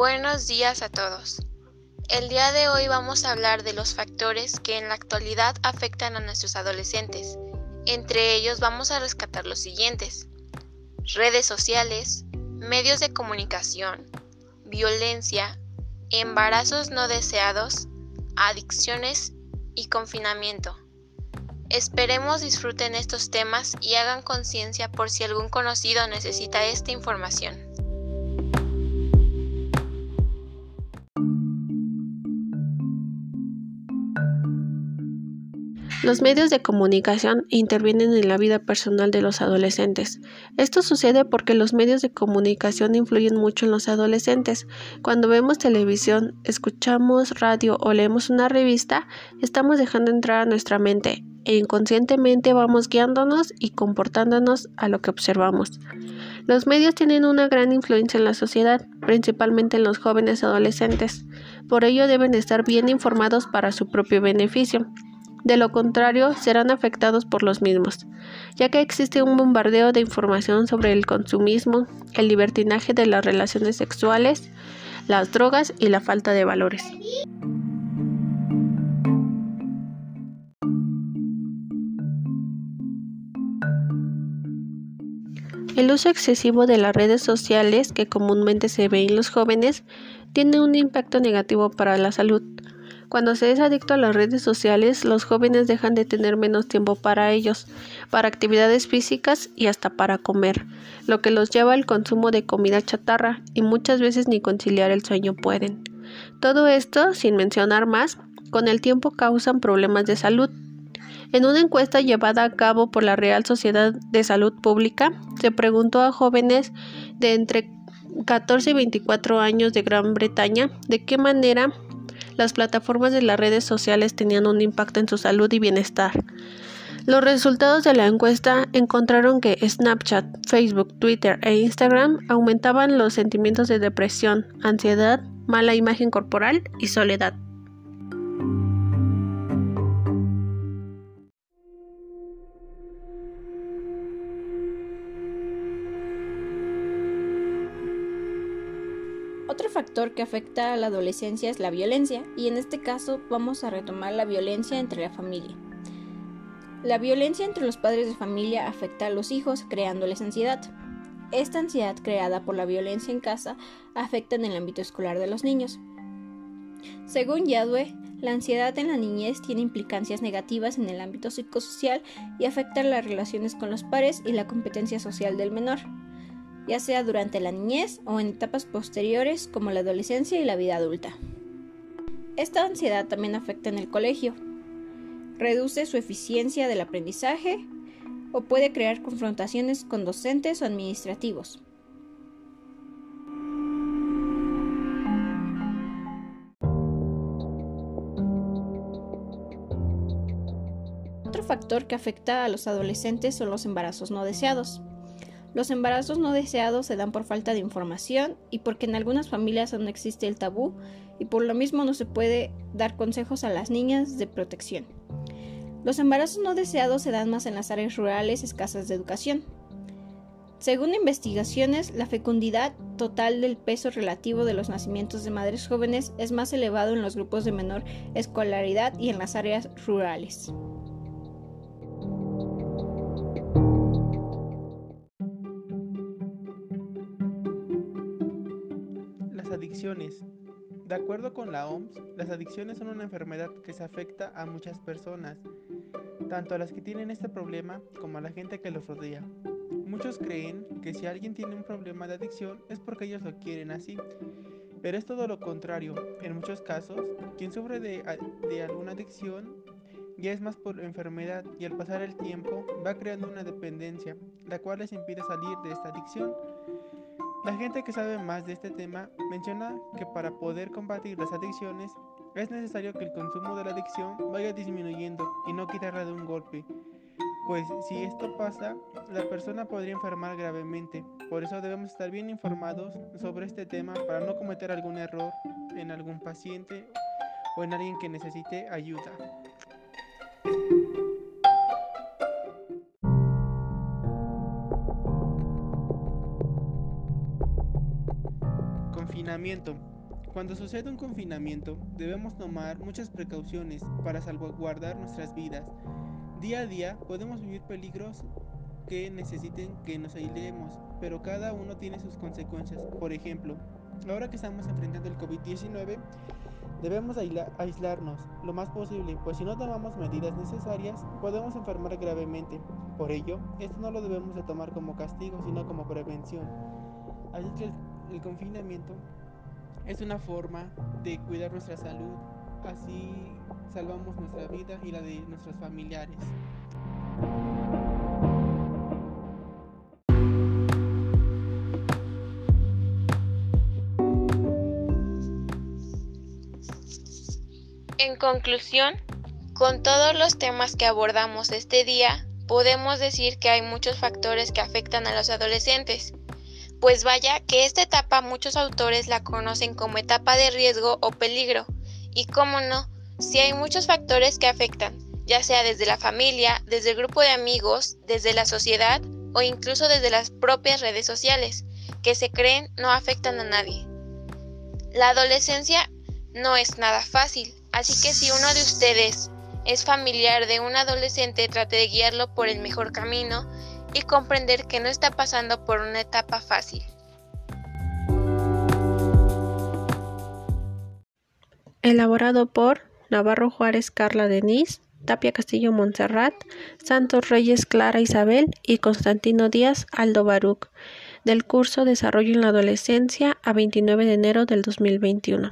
Buenos días a todos. El día de hoy vamos a hablar de los factores que en la actualidad afectan a nuestros adolescentes. Entre ellos vamos a rescatar los siguientes. Redes sociales, medios de comunicación, violencia, embarazos no deseados, adicciones y confinamiento. Esperemos disfruten estos temas y hagan conciencia por si algún conocido necesita esta información. Los medios de comunicación intervienen en la vida personal de los adolescentes. Esto sucede porque los medios de comunicación influyen mucho en los adolescentes. Cuando vemos televisión, escuchamos radio o leemos una revista, estamos dejando entrar a nuestra mente e inconscientemente vamos guiándonos y comportándonos a lo que observamos. Los medios tienen una gran influencia en la sociedad, principalmente en los jóvenes adolescentes. Por ello deben estar bien informados para su propio beneficio. De lo contrario, serán afectados por los mismos, ya que existe un bombardeo de información sobre el consumismo, el libertinaje de las relaciones sexuales, las drogas y la falta de valores. El uso excesivo de las redes sociales, que comúnmente se ve en los jóvenes, tiene un impacto negativo para la salud, cuando se es adicto a las redes sociales, los jóvenes dejan de tener menos tiempo para ellos, para actividades físicas y hasta para comer, lo que los lleva al consumo de comida chatarra y muchas veces ni conciliar el sueño pueden. Todo esto, sin mencionar más, con el tiempo causan problemas de salud. En una encuesta llevada a cabo por la Real Sociedad de Salud Pública, se preguntó a jóvenes de entre 14 y 24 años de Gran Bretaña de qué manera las plataformas de las redes sociales tenían un impacto en su salud y bienestar. Los resultados de la encuesta encontraron que Snapchat, Facebook, Twitter e Instagram aumentaban los sentimientos de depresión, ansiedad, mala imagen corporal y soledad. Otro factor que afecta a la adolescencia es la violencia, y en este caso vamos a retomar la violencia entre la familia. La violencia entre los padres de familia afecta a los hijos, creándoles ansiedad. Esta ansiedad creada por la violencia en casa afecta en el ámbito escolar de los niños. Según Yadwe, la ansiedad en la niñez tiene implicancias negativas en el ámbito psicosocial y afecta las relaciones con los pares y la competencia social del menor ya sea durante la niñez o en etapas posteriores como la adolescencia y la vida adulta. Esta ansiedad también afecta en el colegio. Reduce su eficiencia del aprendizaje o puede crear confrontaciones con docentes o administrativos. Otro factor que afecta a los adolescentes son los embarazos no deseados. Los embarazos no deseados se dan por falta de información y porque en algunas familias aún existe el tabú y por lo mismo no se puede dar consejos a las niñas de protección. Los embarazos no deseados se dan más en las áreas rurales escasas de educación. Según investigaciones, la fecundidad total del peso relativo de los nacimientos de madres jóvenes es más elevado en los grupos de menor escolaridad y en las áreas rurales. Adicciones. De acuerdo con la OMS, las adicciones son una enfermedad que se afecta a muchas personas, tanto a las que tienen este problema como a la gente que los rodea. Muchos creen que si alguien tiene un problema de adicción es porque ellos lo quieren así, pero es todo lo contrario. En muchos casos, quien sufre de, de alguna adicción ya es más por enfermedad y al pasar el tiempo va creando una dependencia, la cual les impide salir de esta adicción. La gente que sabe más de este tema menciona que para poder combatir las adicciones es necesario que el consumo de la adicción vaya disminuyendo y no quitarla de un golpe, pues si esto pasa, la persona podría enfermar gravemente. Por eso debemos estar bien informados sobre este tema para no cometer algún error en algún paciente o en alguien que necesite ayuda. Confinamiento. Cuando sucede un confinamiento, debemos tomar muchas precauciones para salvaguardar nuestras vidas. Día a día podemos vivir peligros que necesiten que nos aislemos, pero cada uno tiene sus consecuencias. Por ejemplo, ahora que estamos enfrentando el COVID-19, debemos aislarnos lo más posible, pues si no tomamos medidas necesarias, podemos enfermar gravemente. Por ello, esto no lo debemos de tomar como castigo, sino como prevención. Así que el, confinamiento es una forma de cuidar nuestra salud, así salvamos nuestra vida y la de nuestros familiares. En conclusión, con todos los temas que abordamos este día, podemos decir que hay muchos factores que afectan a los adolescentes pues vaya que esta etapa muchos autores la conocen como etapa de riesgo o peligro, y cómo no, si hay muchos factores que afectan, ya sea desde la familia, desde el grupo de amigos, desde la sociedad o incluso desde las propias redes sociales, que se creen no afectan a nadie. La adolescencia no es nada fácil, así que si uno de ustedes es familiar de un adolescente, trate de guiarlo por el mejor camino y comprender que no está pasando por una etapa fácil. Elaborado por Navarro Juárez Carla Denise, Tapia Castillo Montserrat, Santos Reyes Clara Isabel y Constantino Díaz Aldo Baruch, del curso Desarrollo en la Adolescencia a 29 de enero del 2021.